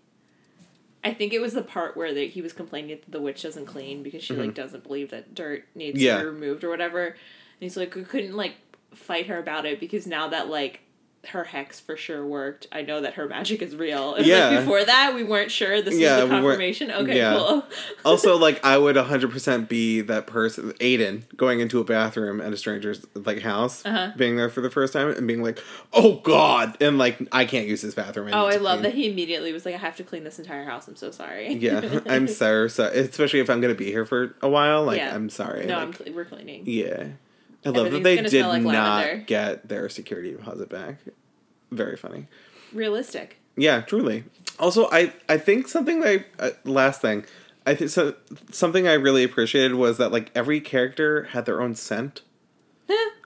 Speaker 1: I think it was the part where that he was complaining that the witch doesn't clean because she like doesn't believe that dirt needs
Speaker 2: Mm-hmm. Yeah.
Speaker 1: to be removed or whatever. And he's like, we couldn't like fight her about it because now that like her hex for sure worked, I know that her magic is real.
Speaker 2: Yeah.
Speaker 1: like before that, we weren't sure. This
Speaker 2: Yeah,
Speaker 1: was the
Speaker 2: we
Speaker 1: confirmation. okay,
Speaker 2: yeah.
Speaker 1: cool.
Speaker 2: also like i would 100% be that person aiden going into a bathroom at a stranger's like house
Speaker 1: Uh-huh.
Speaker 2: being there for the first time and being like oh god and like i can't use this bathroom
Speaker 1: Oh, I love
Speaker 2: clean."
Speaker 1: that he immediately was like, I have to clean this entire house. I'm so sorry.
Speaker 2: yeah i'm so sorry especially if i'm gonna be here for a while like
Speaker 1: Yeah.
Speaker 2: i'm sorry
Speaker 1: no,
Speaker 2: like,
Speaker 1: I'm cle- we're cleaning.
Speaker 2: yeah i love that they did
Speaker 1: like
Speaker 2: not get their security deposit back very funny
Speaker 1: Realistic.
Speaker 2: Yeah, truly. Also, I I think something that I, uh, last thing, I think so, something I really appreciated was that like every character had their own scent.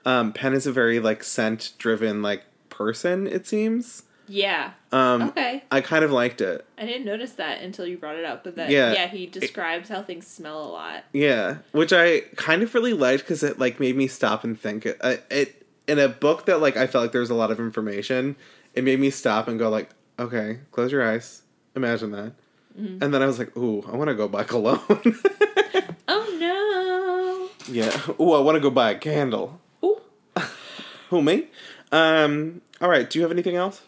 Speaker 2: um, Penn is a very like scent driven like person. It seems.
Speaker 1: Yeah.
Speaker 2: Um,
Speaker 1: Okay.
Speaker 2: I kind of liked it.
Speaker 1: I didn't notice that until you brought it up. But that
Speaker 2: Yeah.
Speaker 1: yeah, he describes how things smell a lot.
Speaker 2: Yeah, which I kind of really liked because it like made me stop and think. It, it in a book that like I felt like there was a lot of information. It made me stop and go like, okay, close your eyes, imagine that,
Speaker 1: Mm-hmm.
Speaker 2: and then I was like, ooh, I want to go buy cologne.
Speaker 1: Oh no.
Speaker 2: yeah, ooh, I want to go buy a candle.
Speaker 1: Ooh.
Speaker 2: Who me? Um. All right. Do you have anything else?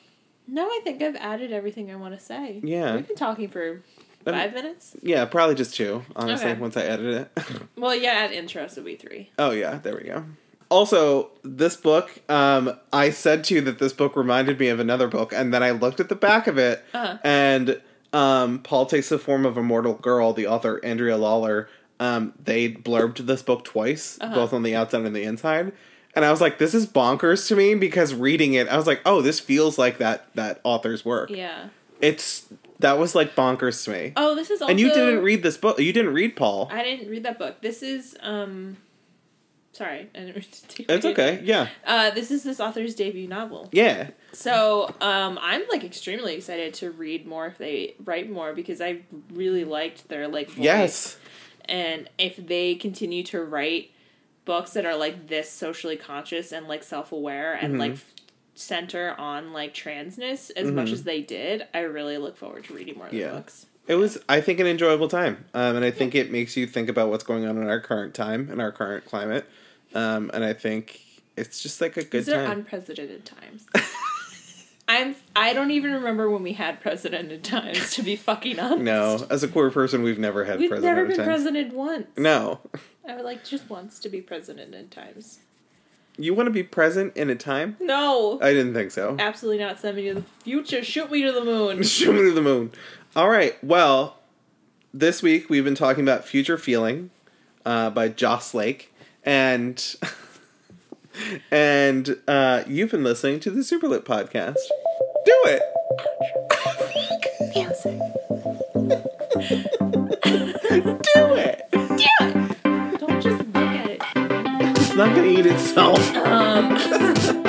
Speaker 1: No, I think I've added everything I want to say.
Speaker 2: Yeah.
Speaker 1: We've been talking for
Speaker 2: Um,
Speaker 1: five minutes.
Speaker 2: Yeah, probably just two. Honestly,
Speaker 1: Okay.
Speaker 2: once I edit it.
Speaker 1: Well, yeah, at intro, so we three.
Speaker 2: Oh yeah, there we go. Also, this book, um, I said to you that this book reminded me of another book, and then I looked at the back of it,
Speaker 1: Uh-huh.
Speaker 2: and um, Paul takes the form of a mortal girl. The author Andrea Lawlor, um, they blurbed this book twice,
Speaker 1: Uh-huh.
Speaker 2: both on the outside and the inside, and I was like, "This is bonkers to me." Because reading it, I was like, "Oh, this feels like that that author's work."
Speaker 1: Yeah.
Speaker 2: It's that was like bonkers to me.
Speaker 1: Oh, this is also.
Speaker 2: and you didn't read this book. You didn't read Paul.
Speaker 1: I didn't read that book. This is um. Sorry, I didn't read it.
Speaker 2: it's okay. Yeah,
Speaker 1: Uh, this is this author's debut novel.
Speaker 2: yeah.
Speaker 1: So, um, I'm like extremely excited to read more if they write more because I really liked their like voice.
Speaker 2: Yes.
Speaker 1: and if they continue to write books that are like this socially conscious and like self-aware and
Speaker 2: Mm-hmm.
Speaker 1: like f- center on like transness as much as they did i really look forward to reading more of the
Speaker 2: Yeah.
Speaker 1: books
Speaker 2: It was, I think, an enjoyable time, um, and I think it makes you think about what's going on in our current time and our current climate, um, and I think it's just like a good
Speaker 1: these are
Speaker 2: time.
Speaker 1: unprecedented times i'm i don't even remember when we had precedented times to be fucking honest
Speaker 2: no, as a queer person, we've never had president in times.
Speaker 1: we've
Speaker 2: president
Speaker 1: never been
Speaker 2: time.
Speaker 1: president once
Speaker 2: No,
Speaker 1: i would like just once to be president in times
Speaker 2: you want to be present in a time?
Speaker 1: no
Speaker 2: I didn't think so.
Speaker 1: absolutely not send me to the future shoot me to the moon
Speaker 2: Shoot me to the moon. All right. Well, this week we've been talking about "Future Feeling" uh, by Joss Lake, and and uh, you've been listening to the Superlit podcast. Do it. Do it.
Speaker 1: don't just look at it
Speaker 2: It's not gonna eat itself.
Speaker 1: um